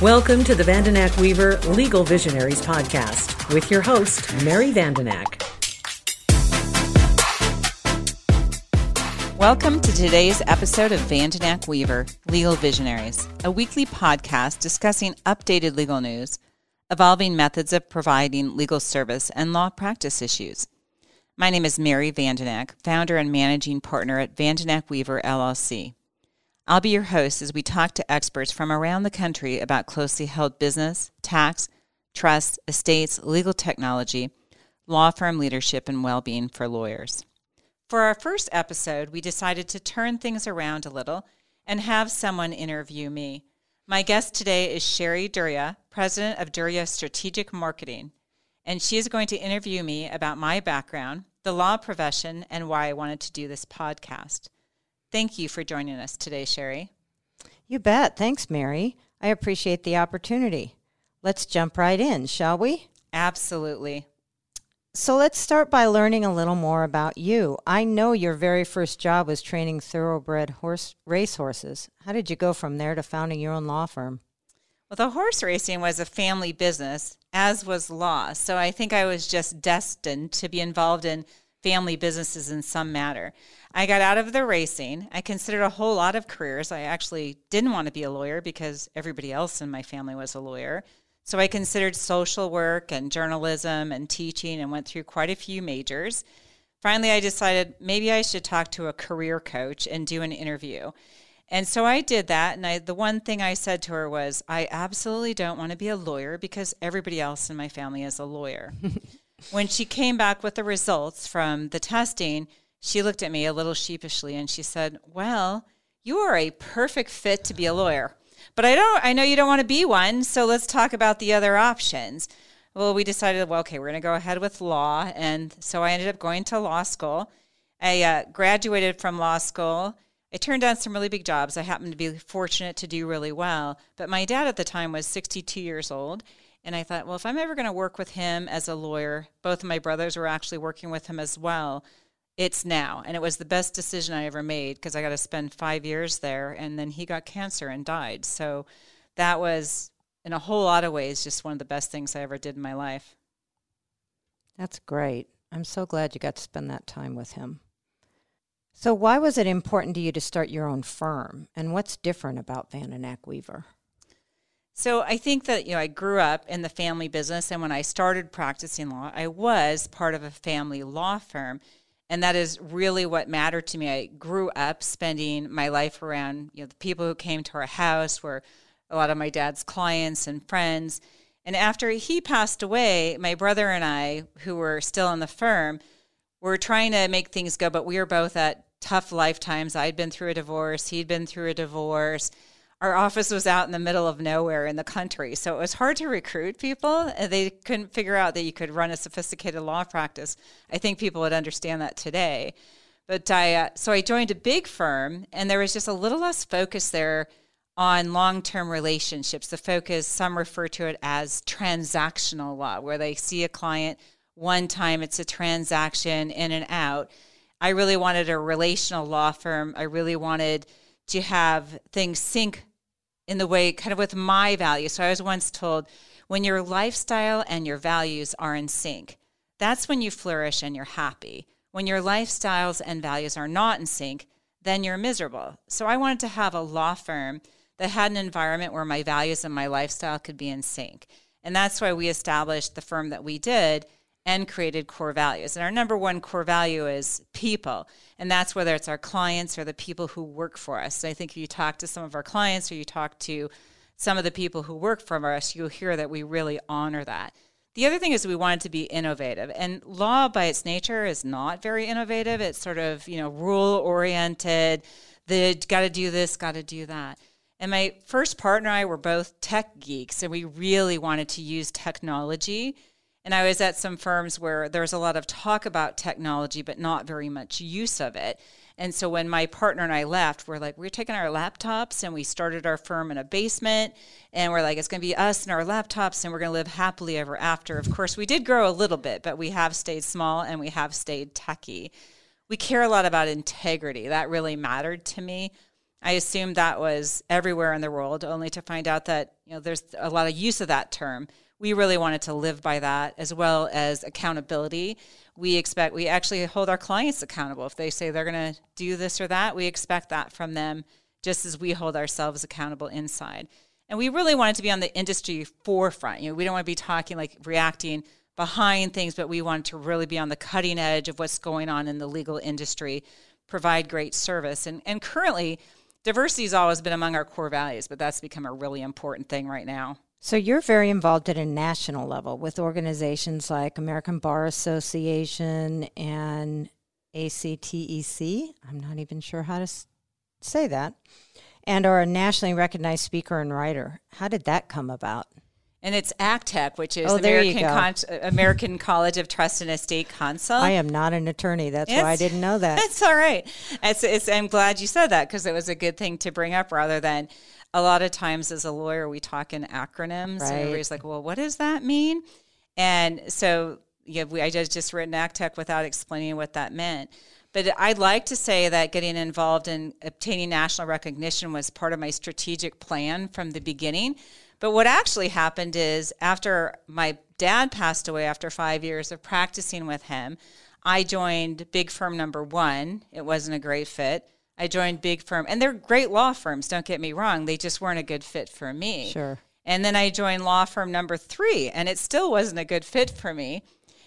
Welcome to the Vandenack Weaver Legal Visionaries podcast with your host, Mary Vandenack. Welcome to today's episode of Vandenack Weaver Legal Visionaries, a weekly podcast discussing updated legal news, evolving methods of providing legal service, and law practice issues. My name is Mary Vandenack, founder and managing partner at Vandenack Weaver LLC. I'll be your host as we talk to experts from around the country about closely held business, tax, trust, estates, legal technology, law firm leadership, and well being for lawyers. For our first episode, we decided to turn things around a little and have someone interview me. My guest today is Sherry Duria, president of Duria Strategic Marketing, and she is going to interview me about my background, the law profession, and why I wanted to do this podcast. Thank you for joining us today, Sherry. You bet. Thanks, Mary. I appreciate the opportunity. Let's jump right in, shall we? Absolutely. So let's start by learning a little more about you. I know your very first job was training thoroughbred horse race horses. How did you go from there to founding your own law firm? Well, the horse racing was a family business, as was law. So I think I was just destined to be involved in family businesses in some matter. I got out of the racing. I considered a whole lot of careers. I actually didn't want to be a lawyer because everybody else in my family was a lawyer. So I considered social work and journalism and teaching and went through quite a few majors. Finally, I decided maybe I should talk to a career coach and do an interview. And so I did that. And I, the one thing I said to her was, I absolutely don't want to be a lawyer because everybody else in my family is a lawyer. when she came back with the results from the testing, she looked at me a little sheepishly and she said, Well, you are a perfect fit to be a lawyer. But I don't I know you don't want to be one, so let's talk about the other options. Well, we decided, well, okay, we're going to go ahead with law. And so I ended up going to law school. I uh, graduated from law school I turned down some really big jobs. I happened to be fortunate to do really well. But my dad at the time was 62 years old. And I thought, well, if I'm ever going to work with him as a lawyer, both of my brothers were actually working with him as well. It's now. And it was the best decision I ever made because I got to spend five years there. And then he got cancer and died. So that was, in a whole lot of ways, just one of the best things I ever did in my life. That's great. I'm so glad you got to spend that time with him. So, why was it important to you to start your own firm? And what's different about Vandenack Weaver? So, I think that, you know, I grew up in the family business. And when I started practicing law, I was part of a family law firm. And that is really what mattered to me. I grew up spending my life around, you know, the people who came to our house were a lot of my dad's clients and friends. And after he passed away, my brother and I, who were still in the firm, were trying to make things go, but we were both at tough lifetimes. I'd been through a divorce, he'd been through a divorce. Our office was out in the middle of nowhere in the country, so it was hard to recruit people. They couldn't figure out that you could run a sophisticated law practice. I think people would understand that today. But I, uh, so I joined a big firm, and there was just a little less focus there on long term relationships. The focus, some refer to it as transactional law, where they see a client one time, it's a transaction in and out I really wanted a relational law firm. I really wanted to have things sync in the way kind of with my values. So I was once told when your lifestyle and your values are in sync, that's when you flourish and you're happy. When your lifestyles and values are not in sync, then you're miserable. So I wanted to have a law firm that had an environment where my values and my lifestyle could be in sync. And that's why we established the firm that we did and created core values. And our number one core value is people. And that's whether it's our clients or the people who work for us. And I think if you talk to some of our clients or you talk to some of the people who work for us, you'll hear that we really honor that. The other thing is we wanted to be innovative. And law by its nature is not very innovative. It's sort of, you know, rule oriented. The got to do this, got to do that. And my first partner and I were both tech geeks, and we really wanted to use technology and I was at some firms where there was a lot of talk about technology, but not very much use of it. And so when my partner and I left, we're like, we're taking our laptops and we started our firm in a basement. And we're like, it's going to be us and our laptops and we're going to live happily ever after. Of course, we did grow a little bit, but we have stayed small and we have stayed techy. We care a lot about integrity. That really mattered to me. I assumed that was everywhere in the world, only to find out that you know there's a lot of use of that term. We really wanted to live by that as well as accountability. We expect we actually hold our clients accountable if they say they're going to do this or that. We expect that from them, just as we hold ourselves accountable inside. And we really wanted to be on the industry forefront. You know, we don't want to be talking like reacting behind things, but we wanted to really be on the cutting edge of what's going on in the legal industry, provide great service. And and currently diversity has always been among our core values, but that's become a really important thing right now. So you're very involved at a national level with organizations like American Bar Association and ACTEC. I'm not even sure how to say that. And are a nationally recognized speaker and writer. How did that come about? and it's ACTEC, which is oh, American, Con- American College of Trust and Estate Counsel. I am not an attorney. That's it's, why I didn't know that. That's all right. It's, it's, I'm glad you said that because it was a good thing to bring up rather than a lot of times as a lawyer, we talk in acronyms. Right. And everybody's like, well, what does that mean? And so yeah, we, I just, just written ACTEC without explaining what that meant. But I'd like to say that getting involved in obtaining national recognition was part of my strategic plan from the beginning but what actually happened is after my dad passed away after five years of practicing with him, I joined big firm number one. It wasn't a great fit. I joined big firm, and they're great law firms, don't get me wrong. They just weren't a good fit for me. Sure. And then I joined law firm number three, and it still wasn't a good fit for me.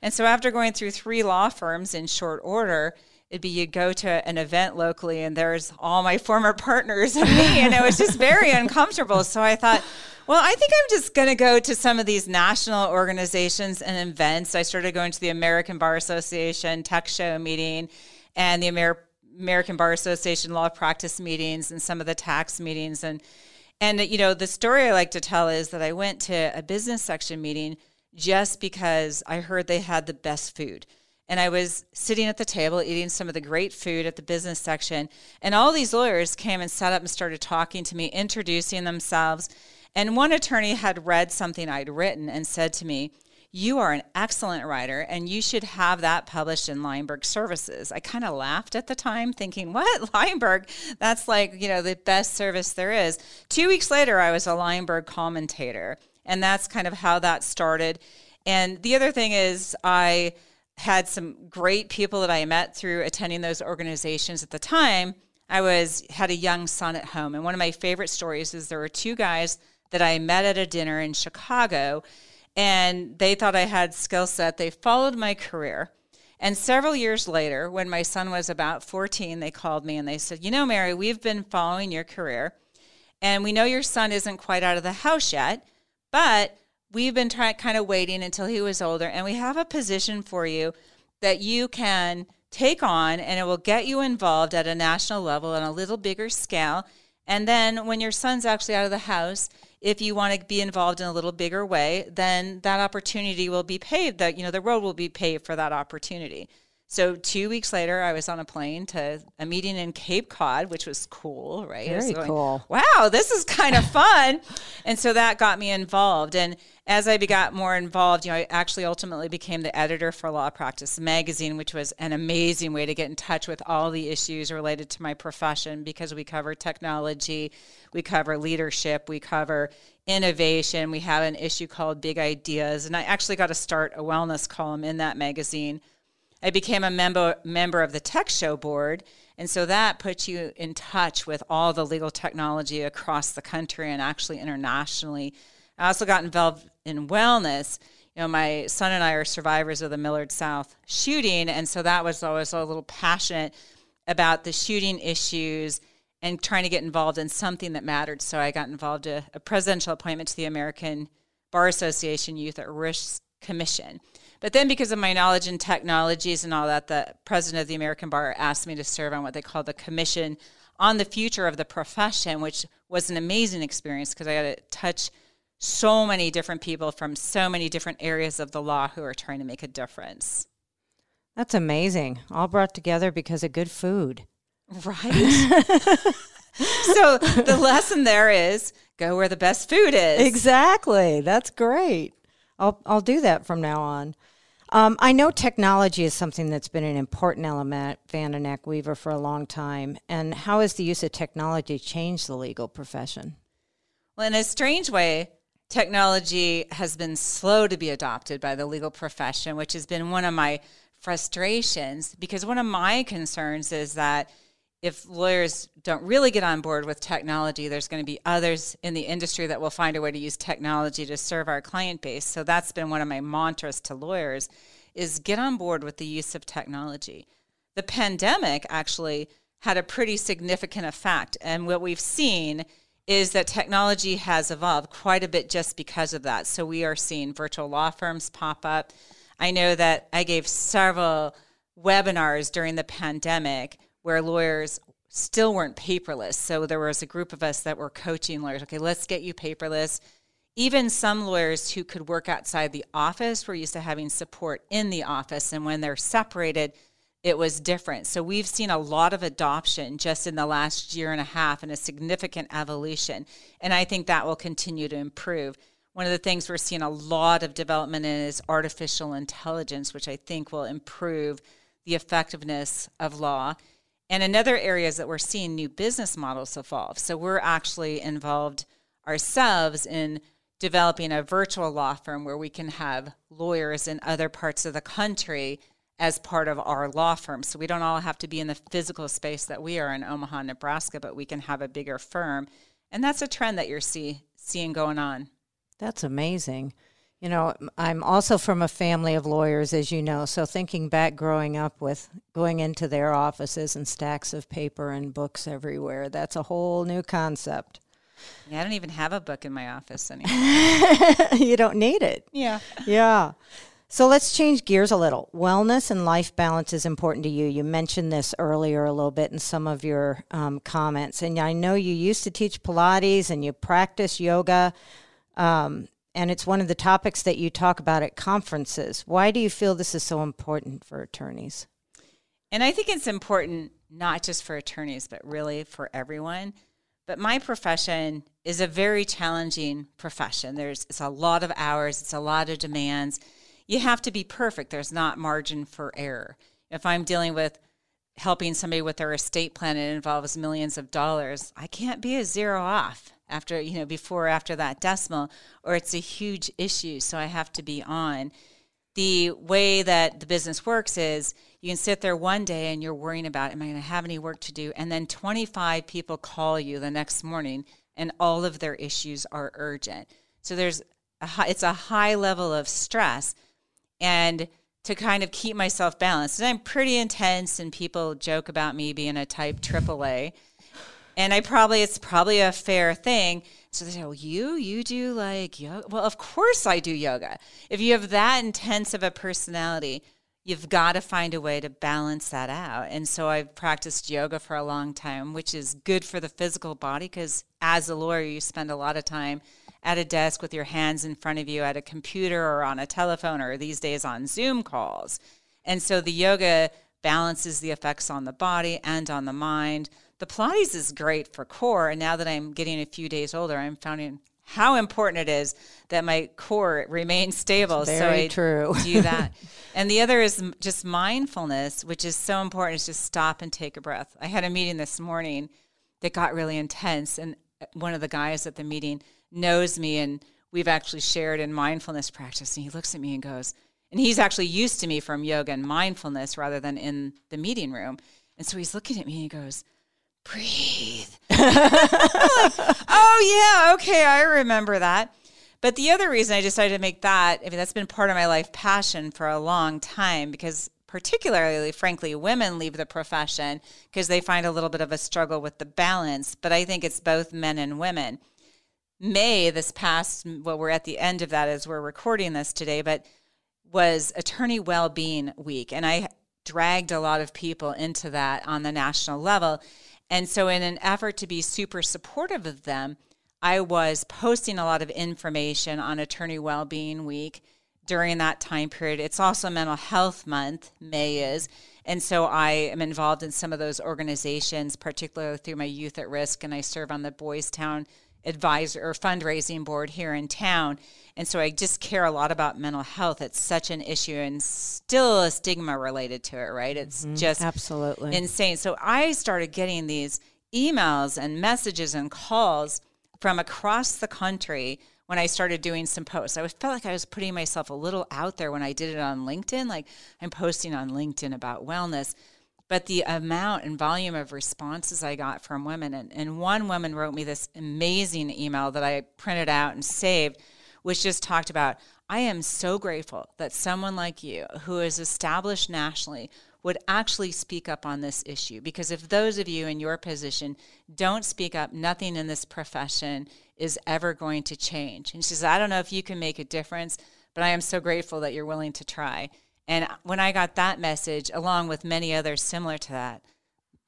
And so after going through three law firms in short order, it'd be you go to an event locally and there's all my former partners and me, and it was just very uncomfortable. So I thought, well, I think I'm just going to go to some of these national organizations and events. I started going to the American Bar Association tech show meeting and the Amer- American Bar Association law practice meetings and some of the tax meetings and and you know the story I like to tell is that I went to a business section meeting just because I heard they had the best food. And I was sitting at the table eating some of the great food at the business section. And all these lawyers came and sat up and started talking to me, introducing themselves. And one attorney had read something I'd written and said to me, You are an excellent writer, and you should have that published in Leimberg Services. I kind of laughed at the time, thinking, What? Leimberg? That's like, you know, the best service there is. Two weeks later, I was a Leimberg commentator, and that's kind of how that started. And the other thing is, I had some great people that I met through attending those organizations at the time. I was had a young son at home, and one of my favorite stories is there were two guys that I met at a dinner in Chicago, and they thought I had skill set. They followed my career. And several years later, when my son was about 14, they called me and they said, You know, Mary, we've been following your career, and we know your son isn't quite out of the house yet, but we've been kind of waiting until he was older, and we have a position for you that you can take on, and it will get you involved at a national level on a little bigger scale. And then when your son's actually out of the house, if you want to be involved in a little bigger way, then that opportunity will be paved. That you know the road will be paved for that opportunity. So two weeks later, I was on a plane to a meeting in Cape Cod, which was cool, right? Very going, cool. Wow, this is kind of fun, and so that got me involved. And as I got more involved, you know, I actually ultimately became the editor for Law Practice Magazine, which was an amazing way to get in touch with all the issues related to my profession because we cover technology, we cover leadership, we cover innovation. We have an issue called Big Ideas, and I actually got to start a wellness column in that magazine I became a member member of the Tech Show board, and so that puts you in touch with all the legal technology across the country and actually internationally. I also got involved in wellness. You know, my son and I are survivors of the Millard South shooting, and so that was always a little passionate about the shooting issues and trying to get involved in something that mattered. So I got involved in a, a presidential appointment to the American Bar Association Youth at Risk Commission. But then, because of my knowledge in technologies and all that, the president of the American Bar asked me to serve on what they call the Commission on the Future of the Profession, which was an amazing experience because I got to touch so many different people from so many different areas of the law who are trying to make a difference. That's amazing. All brought together because of good food. Right. so the lesson there is go where the best food is. Exactly. That's great. I'll I'll do that from now on. Um, I know technology is something that's been an important element at Ack Weaver for a long time. And how has the use of technology changed the legal profession? Well, in a strange way, technology has been slow to be adopted by the legal profession, which has been one of my frustrations because one of my concerns is that if lawyers don't really get on board with technology, there's going to be others in the industry that will find a way to use technology to serve our client base. So that's been one of my mantras to lawyers is get on board with the use of technology. The pandemic actually had a pretty significant effect and what we've seen is that technology has evolved quite a bit just because of that. So we are seeing virtual law firms pop up. I know that I gave several webinars during the pandemic where lawyers still weren't paperless. So there was a group of us that were coaching lawyers. Okay, let's get you paperless. Even some lawyers who could work outside the office were used to having support in the office. And when they're separated, it was different. So we've seen a lot of adoption just in the last year and a half and a significant evolution. And I think that will continue to improve. One of the things we're seeing a lot of development in is artificial intelligence, which I think will improve the effectiveness of law. And another area is that we're seeing new business models evolve. So we're actually involved ourselves in developing a virtual law firm where we can have lawyers in other parts of the country as part of our law firm. So we don't all have to be in the physical space that we are in Omaha, Nebraska, but we can have a bigger firm. And that's a trend that you're see, seeing going on. That's amazing. You know, I'm also from a family of lawyers, as you know. So thinking back growing up with going into their offices and stacks of paper and books everywhere, that's a whole new concept. Yeah, I don't even have a book in my office anymore. you don't need it. Yeah. Yeah. So let's change gears a little. Wellness and life balance is important to you. You mentioned this earlier a little bit in some of your um, comments. And I know you used to teach Pilates and you practice yoga. Um, and it's one of the topics that you talk about at conferences. Why do you feel this is so important for attorneys? And I think it's important not just for attorneys, but really for everyone. But my profession is a very challenging profession. There's it's a lot of hours, it's a lot of demands. You have to be perfect. There's not margin for error. If I'm dealing with helping somebody with their estate plan it involves millions of dollars, I can't be a zero off after you know before or after that decimal or it's a huge issue so i have to be on. The way that the business works is you can sit there one day and you're worrying about am i going to have any work to do? And then 25 people call you the next morning and all of their issues are urgent. So there's a high, it's a high level of stress. And to kind of keep myself balanced and i'm pretty intense and people joke about me being a type aaa and I probably it's probably a fair thing. So they say, "Oh, you you do like yoga?" Well, of course I do yoga. If you have that intense of a personality, you've got to find a way to balance that out. And so I've practiced yoga for a long time, which is good for the physical body because as a lawyer, you spend a lot of time at a desk with your hands in front of you at a computer or on a telephone or these days on Zoom calls. And so the yoga balances the effects on the body and on the mind the Pilates is great for core. And now that I'm getting a few days older, I'm finding how important it is that my core remains stable. Very so I true. do that. and the other is just mindfulness, which is so important. Is just stop and take a breath. I had a meeting this morning that got really intense, and uh, one of the guys at the meeting knows me, and we've actually shared in mindfulness practice. And he looks at me and goes, and he's actually used to me from yoga and mindfulness rather than in the meeting room. And so he's looking at me and he goes, breathe. oh, yeah, okay, I remember that. But the other reason I decided to make that, I mean, that's been part of my life passion for a long time because, particularly, frankly, women leave the profession because they find a little bit of a struggle with the balance. But I think it's both men and women. May, this past, well, we're at the end of that as we're recording this today, but was Attorney Well-Being Week. And I dragged a lot of people into that on the national level. And so, in an effort to be super supportive of them, I was posting a lot of information on Attorney Wellbeing Week during that time period. It's also Mental Health Month, May is. And so I am involved in some of those organizations, particularly through my Youth at Risk, and I serve on the Boys Town advisor or fundraising board here in town. And so I just care a lot about mental health. It's such an issue and still a stigma related to it, right? It's mm-hmm. just absolutely insane. So I started getting these emails and messages and calls from across the country when I started doing some posts. I felt like I was putting myself a little out there when I did it on LinkedIn. Like I'm posting on LinkedIn about wellness. But the amount and volume of responses I got from women, and, and one woman wrote me this amazing email that I printed out and saved, which just talked about I am so grateful that someone like you, who is established nationally, would actually speak up on this issue. Because if those of you in your position don't speak up, nothing in this profession is ever going to change. And she says, I don't know if you can make a difference, but I am so grateful that you're willing to try. And when I got that message, along with many others similar to that,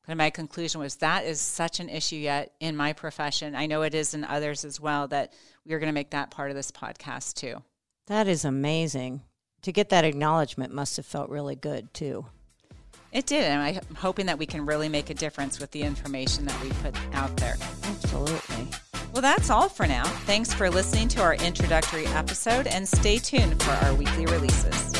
my conclusion was that is such an issue yet in my profession. I know it is in others as well that we are going to make that part of this podcast too. That is amazing. To get that acknowledgement must have felt really good too. It did, and I'm hoping that we can really make a difference with the information that we put out there. Absolutely. Well, that's all for now. Thanks for listening to our introductory episode and stay tuned for our weekly releases.